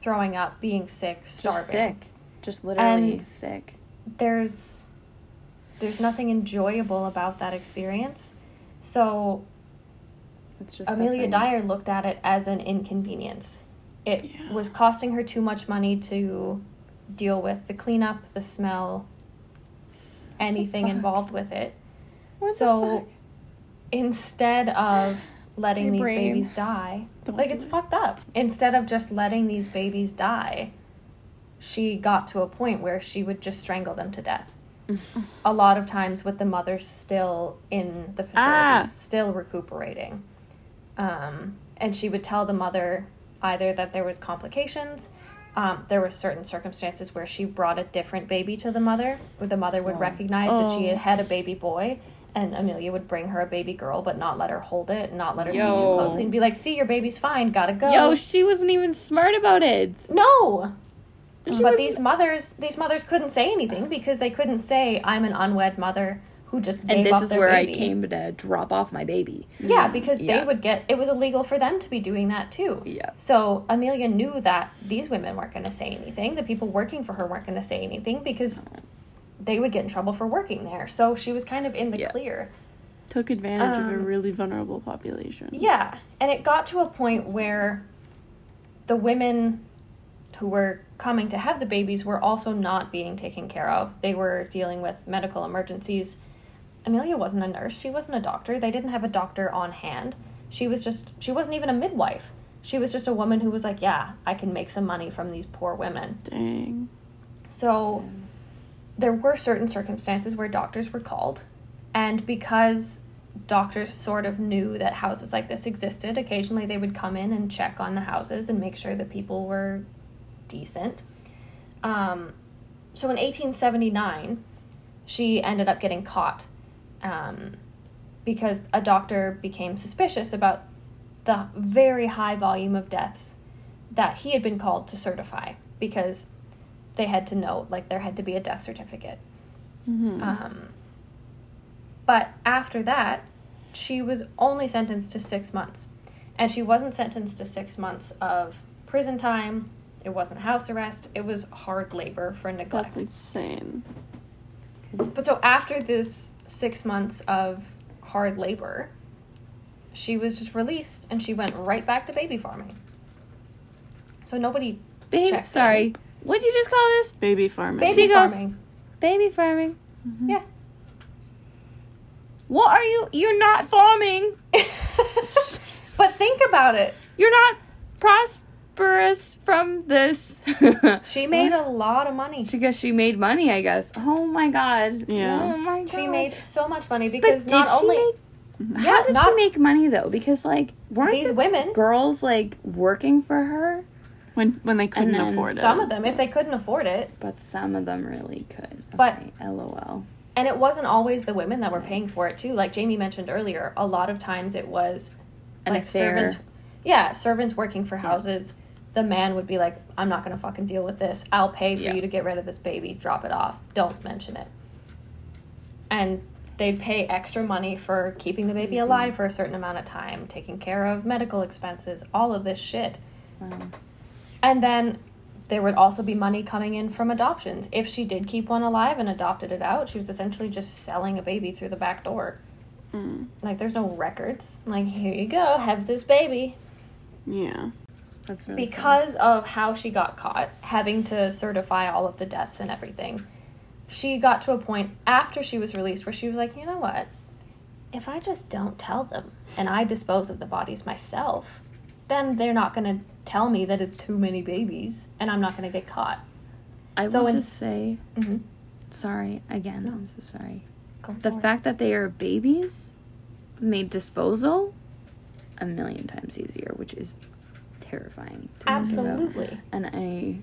throwing up, being sick, starving. just sick, just literally And- sick. there's there's nothing enjoyable about that experience. So It's just Amelia suffering. Dyer looked at it as an inconvenience. It Yeah. was costing her too much money to deal with the cleanup, the smell, anything fuck? involved with it. What so instead of letting these babies die, Don't like it's it. fucked up. Instead of just letting these babies die, she got to a point where she would just strangle them to death. a lot of times with the mother still in the facility, Ah. still recuperating. Um, and she would tell the mother either that there was complications, um, there were certain circumstances where she brought a different baby to the mother, where the mother would Oh. recognize that she Oh. had had a baby boy, and Amelia would bring her a baby girl, but not let her hold it, not let her see too closely, and be like, "See, your baby's fine, gotta go." Yo, she wasn't even smart about it. no. She But these mothers, these mothers couldn't say anything because they couldn't say, "I'm an unwed mother who just gave up. and this is where baby." I came to drop off my baby. Yeah, because Yeah. they would get it was illegal for them to be doing that too. Yeah. So Amelia knew that these women weren't going to say anything. The people working for her weren't going to say anything because they would get in trouble for working there. So she was kind of in the Yeah. clear. Took advantage of a Um, really vulnerable population. Yeah, and it got to a point where the women who were coming to have the babies were also not being taken care of. They were dealing with medical emergencies. Amelia wasn't a nurse, she wasn't a doctor. They didn't have a doctor on hand. She was just she wasn't even a midwife. She was just a woman who was like, "Yeah, I can make some money from these poor women." Dang. So there were certain circumstances where doctors were called, and because doctors sort of knew that houses like this existed, occasionally they would come in and check on the houses and make sure that people were decent. Um, so in 1879, she ended up getting caught um, because a doctor became suspicious about the very high volume of deaths that he had been called to certify because they had to know like there had to be a death certificate. Mhm. um, but after that she was only sentenced to six months. And she wasn't sentenced to six months of prison time. It wasn't house arrest. It was hard labor for neglect. That's insane. but so after this six months of hard labor she was just released and she went right back to baby farming. So nobody Baby, Check sorry. What'd you just call this? Baby farming. baby She goes- farming Baby farming. Mm-hmm. yeah What are you? You're not farming. but think about it You're not prosperous from this. She made a lot of money. She Because she made money, I guess. Oh my god. Yeah. Oh my god. She made so much money because did not only make, mm-hmm. yeah, how did not she make money though? Because like weren't these the women, girls like working for her? When when they couldn't then afford it. some of them, if they couldn't afford it, But some of them really could. But- Okay, LOL. and it wasn't always the women that were paying for it too. Like Jamie mentioned earlier, a lot of times it was An like affair. servants. Yeah, servants working for houses. The man would be like, "I'm not gonna fucking deal with this. I'll pay for Yeah. you to get rid of this baby. Drop it off. Don't mention it." And they'd pay extra money for keeping the baby alive for a certain amount of time, taking care of medical expenses, all of this shit. Wow. And then there would also be money coming in from adoptions. If she did keep one alive and adopted it out, she was essentially just selling a baby through the back door. Mm. Like, there's no records. Like, here you go, have this baby. Yeah. That's really Because of how she got caught, having to certify all of the deaths and everything, she got to a point after she was released where she was like, you know what? If I just don't tell them and I dispose of the bodies myself, then they're not going to tell me that it's too many babies and I'm not going to get caught. I So want to say Mm-hmm. sorry again. No. I'm so sorry. Go The for it. fact that they are babies made disposal a million times easier, which is terrifying. Absolutely. And I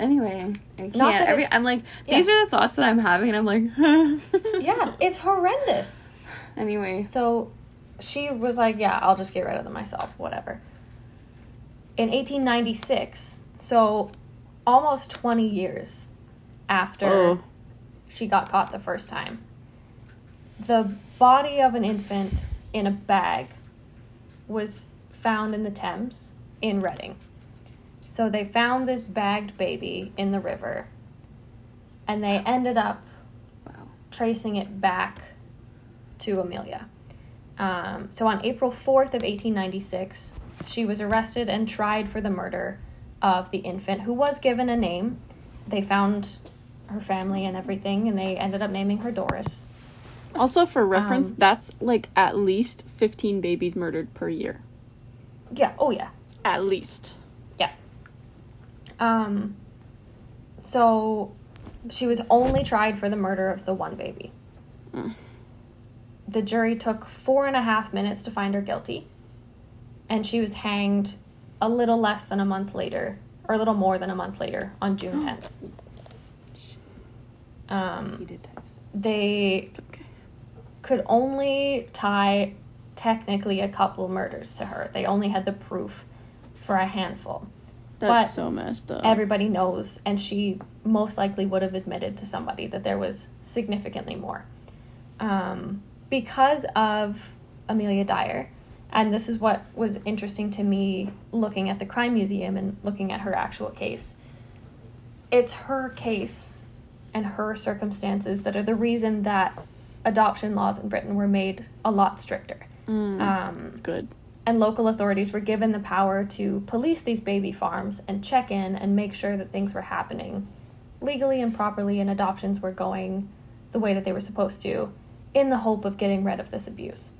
anyway, I can't. Every, I'm like, yeah. these are the thoughts that I'm having, and I'm like, Yeah, it's horrendous. Anyway, So she was like, Yeah, I'll just get rid of them myself, whatever. In 1896, so almost 20 years after Oh. she got caught the first time, the body of an infant in a bag was found in the Thames in Reading. So they found this bagged baby in the river and they ended up wow. tracing it back to Amelia. Um, so on April 4th of 1896, she was arrested and tried for the murder of the infant who was given a name. They found her family and everything and they ended up naming her Doris. Also, for reference, Um, that's like at least 15 babies murdered per year. Yeah, oh yeah. At least. Yeah. Um so she was only tried for the murder of the one baby. Mm. The jury took four and a half minutes to find her guilty, and she was hanged a little less than a month later, or a little more than a month later, on June 10th. Um, they okay. could only tie technically a couple murders to her. They only had the proof for a handful. That's But so messed up. everybody knows, and she most likely would have admitted to somebody that there was significantly more. Um, because of Amelia Dyer, and this is what was interesting to me looking at the crime museum and looking at her actual case. It's her case and her circumstances that are the reason that adoption laws in Britain were made a lot stricter. Mm, Um, good. and local authorities were given the power to police these baby farms and check in and make sure that things were happening legally and properly and adoptions were going the way that they were supposed to in the hope of getting rid of this abuse.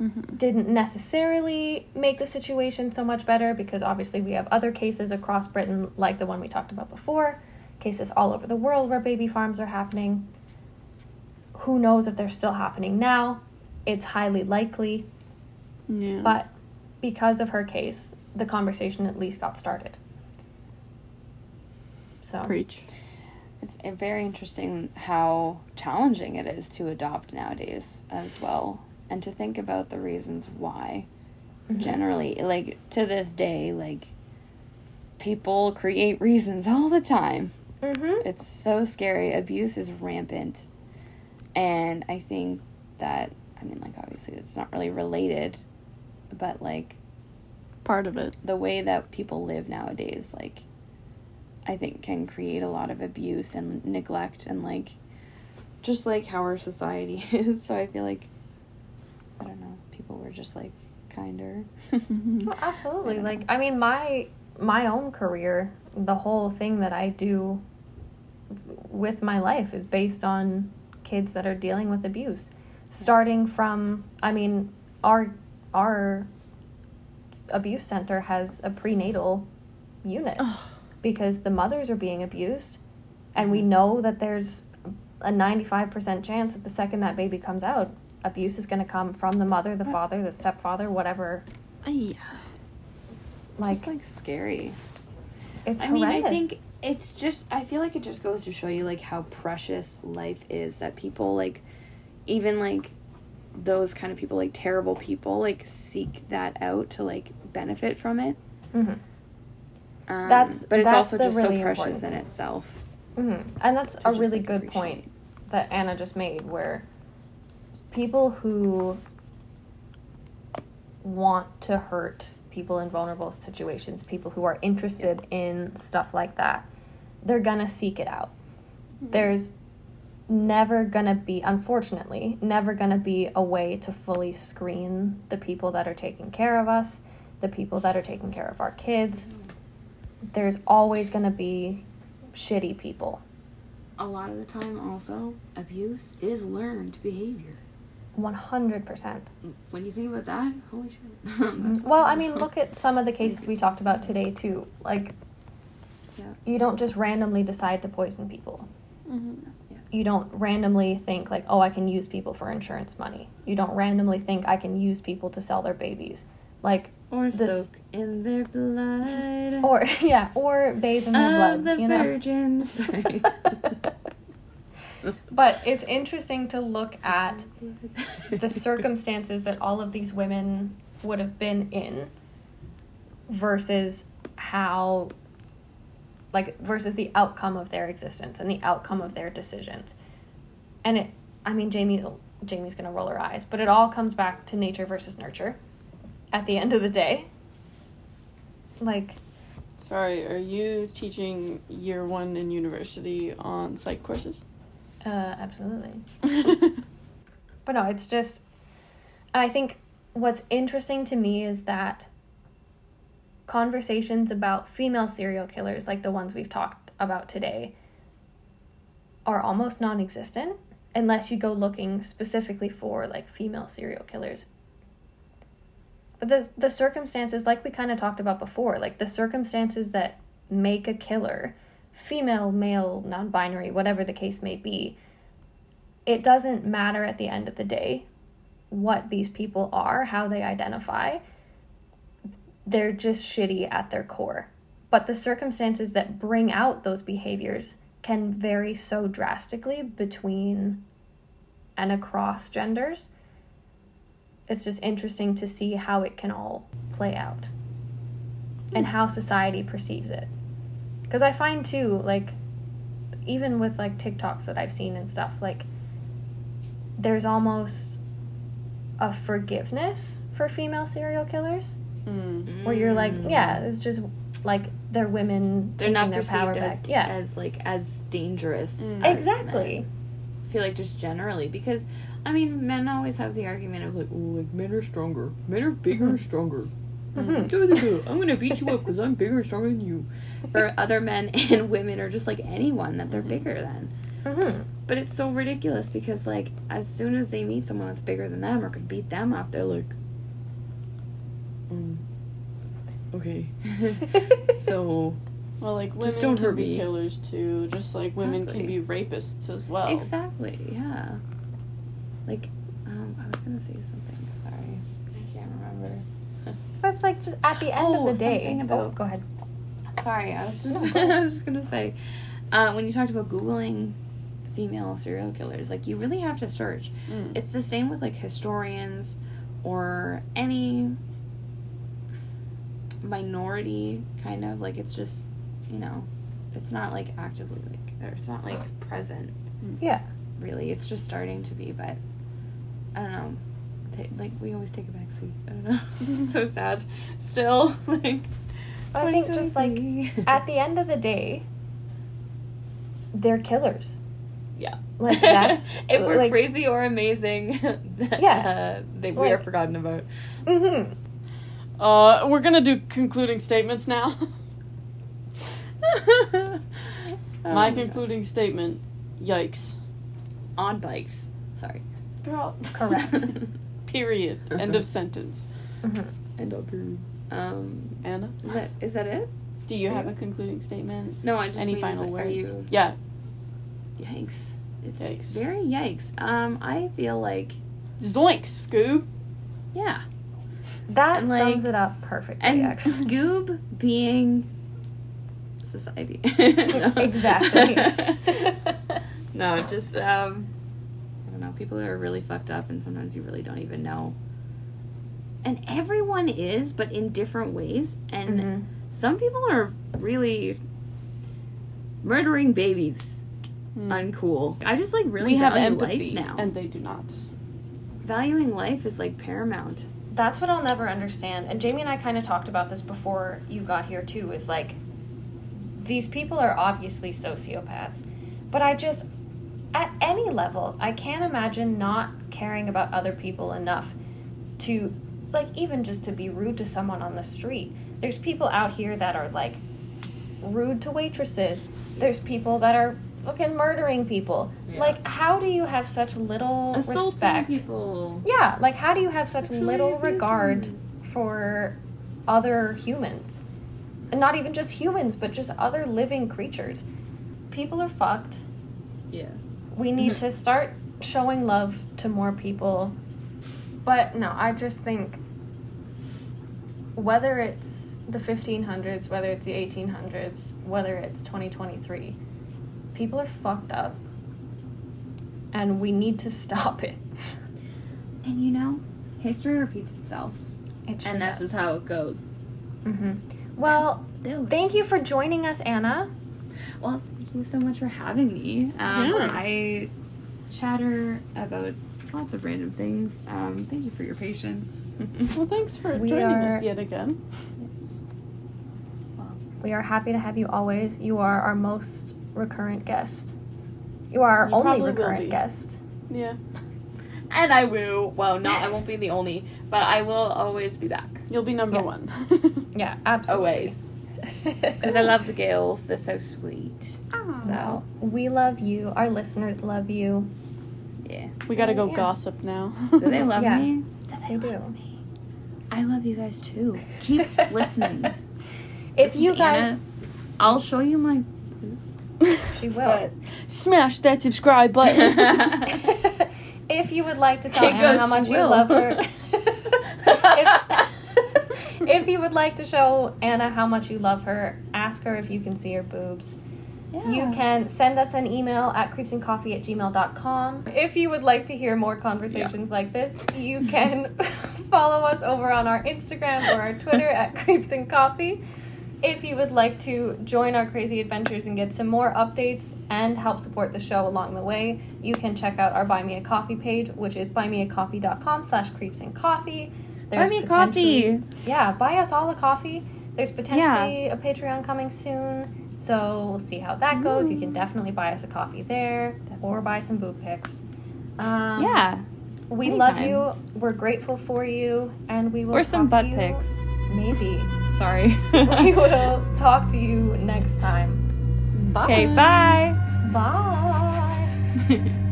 Mhm. Didn't necessarily make the situation so much better because obviously we have other cases across Britain, like the one we talked about before, cases all over the world where baby farms are happening. Who knows if they're still happening now? It's highly likely. Yeah. But because of her case, the conversation at least got started. So Preach. It's very interesting how challenging it is to adopt nowadays as well, and to think about the reasons why. Mm-hmm. Generally, like to this day, like people create reasons all the time. Mm-hmm. It's so scary. Abuse is rampant, and I think that I mean, like obviously, it's not really related, but like Part of it. the way that people live nowadays like i think can create a lot of abuse and neglect and like just like how our society is so i feel like i don't know people were just like kinder Oh, absolutely. Like I mean, my my own career, the whole thing that I do with my life is based on kids that are dealing with abuse, starting from. I mean, our our abuse center has a prenatal unit. because the mothers are being abused and we mm-hmm. know that there's a 95% chance that the second that baby comes out abuse is going to come from the mother the father the stepfather whatever Ay. like, just like scary it's i mean i think it's just i feel like it just goes to show you like how precious life is that people like even like those kind of people like terrible people like seek that out to like benefit from it Mhm. um, That's- but it's that's also just really so precious in thing. itself Mhm. and that's a really good appreciate. point that anna just made where people who want to hurt people in vulnerable situations people who are interested in stuff like that they're gonna seek it out. Mm-hmm. There's never gonna be unfortunately never gonna be a way to fully screen the people that are taking care of us the people that are taking care of our kids. Mm-hmm. There's always gonna be shitty people. A lot of the time also abuse is learned behavior 100% when you think about that holy shit Mm-hmm. well i mean look at some of the cases we talked about today too like Yeah. you don't just randomly decide to poison people Mhm. you don't randomly think like oh i can use people for insurance money you don't randomly think i can use people to sell their babies like Or This- soak in their blood. or yeah, or bathe in their of blood. the you know? but it's interesting to look at the circumstances that all of these women would have been in versus how like versus the outcome of their existence and the outcome of their decisions and it i mean jamie's jamie's gonna roll her eyes but it all comes back to nature versus nurture at the end of the day like Sorry, are you teaching year one in university on psych courses? Uh absolutely But no, it's just, I think what's interesting to me is that conversations about female serial killers, like the ones we've talked about today, are almost non existent unless you go looking specifically for like female serial killers. But the, the circumstances, like we kind of talked about before, like the circumstances that make a killer, female, male, non binary, whatever the case may be, it doesn't matter at the end of the day what these people are, how they identify. They're just shitty at their core. But the circumstances that bring out those behaviors can vary so drastically between and across genders. It's just interesting to see how it can all play out and how society perceives it. Because I find too, like, even with like TikToks that I've seen and stuff, like, there's almost a forgiveness for female serial killers Mm. where you're like, yeah, it's just like they're women They're taking not their perceived power as, back. Yeah, as like as dangerous. Mm. as exactly. men. I feel like just generally because I mean men always have the argument of like oh like men are stronger, men are bigger and stronger. Mhm. Duh, duh, duh. I'm gonna beat you up because I'm bigger and stronger than you. Or other men and women are just like anyone that they're bigger than. hmm But it's so ridiculous because like as soon as they meet someone that's bigger than them or could beat them up, they're like, mm, okay. so Well, like women Just don't can hurt be me. killers too, just like women can be rapists as well. exactly, yeah. Like, um, I was gonna say something. Sorry, I can't remember. But it's like just at the end Oh, of the day. something oh, about- go ahead. Sorry, I was just I was just gonna say, uh, when you talked about googling female serial killers, like you really have to search. Mm. It's the same with like historians or any minority kind of like it's just you know it's not like actively like it's not like present Yeah. really it's just starting to be but i don't know Ta like we always take a back seat i don't know it's so sad still like But I think just like at the end of the day, they're killers. yeah Like that's if we're like, crazy or amazing Yeah. uh, they, we are forgotten about hmm Uh, we're gonna do concluding statements now. My Um, concluding statement: Yikes. on bikes sorry Girl. Correct. Period. End of sentence. hmm end of here um Anna, is that, is that it do you have a concluding statement? no i just Any mean, final it- words? you Yeah. Yikes. It's Yikes. very yikes. Um, I feel like Zoink, Scoob. yeah. That And, like- sums it up perfectly. And actually. Scoob being society. Exactly. no, just um I don't know, people are really fucked up and sometimes you really don't even know. And everyone is, but in different ways. And Mhm. some people are really murdering babies. Hmm. Uncool. I just like really we have empathy, life now. and they do not. valuing life is like paramount. That's what I'll never understand. And Jamie and I kind of talked about this before you got here too. Is like these people are obviously sociopaths, but I just at any level I can't imagine not caring about other people enough to like even just to be rude to someone on the street. There's people out here that are like rude to waitresses. There's people that are fucking murdering people. Yeah. Like how do you have such little Assaulting respect? people. Yeah, like how do you have such Sexually little regard for other humans? And not even just humans, but just other living creatures. People are fucked. Yeah. We need Mhm. to start showing love to more people. But no, I just think whether it's the 1500s, whether it's the 1800s, whether it's 2023, people are fucked up. And we need to stop it. And you know, history repeats itself. It and that's just how it goes. hmm Well, thank you for joining us, Anna. Well, thank you so much for having me. Um, Yes. I chatter about lots of random things. Um, thank you for your patience. Well, thanks for We joining us yet again. We are happy to have you always. You are our most recurrent guest. You are our You only recurrent guest. Yeah. And I will. Well, no, I won't be the only, but I will always be back. You'll be number Yeah. one. Yeah, absolutely. Always. Because I love the girls. They're so sweet. So we love you. Our listeners love you. Yeah. we gotta go Yeah. gossip now. Do they love Yeah. me? Do they do. I love you guys too. Keep listening. If This you is guys, Anna. I'll show you my. she will. Smash that subscribe button. if you would like to tell Can't Anna how much you love her. if, if you would like to show Anna how much you love her, ask her if you can see her boobs. You can send us an email at creepsandcoffee at gmail.com. If you would like to hear more conversations like this, you can follow us over on our Instagram or our Twitter at Creeps and Coffee. If you would like to join our crazy adventures and get some more updates and help support the show along the way, you can check out our Buy Me a Coffee page, which is buymeacoffee.com slash creeps and coffee. Buy me coffee. Yeah, buy us all a coffee. There's potentially a Patreon coming soon, so we'll see how that goes. You can definitely buy us a coffee there or buy some boob pics. Um, Yeah. we love you. We're grateful for you, and we will Or some butt pics. Maybe Sorry. we will talk to you next time. Bye. Okay, bye. Bye.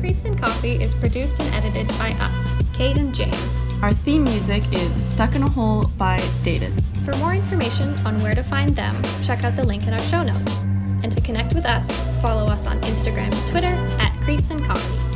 Creeps and Coffee is produced and edited by us, Kate and Jane. Our theme music is Stuck in a Hole by Dated. For more information on where to find them, check out the link in our show notes. And to connect with us, follow us on Instagram and Twitter at Creeps and Coffee.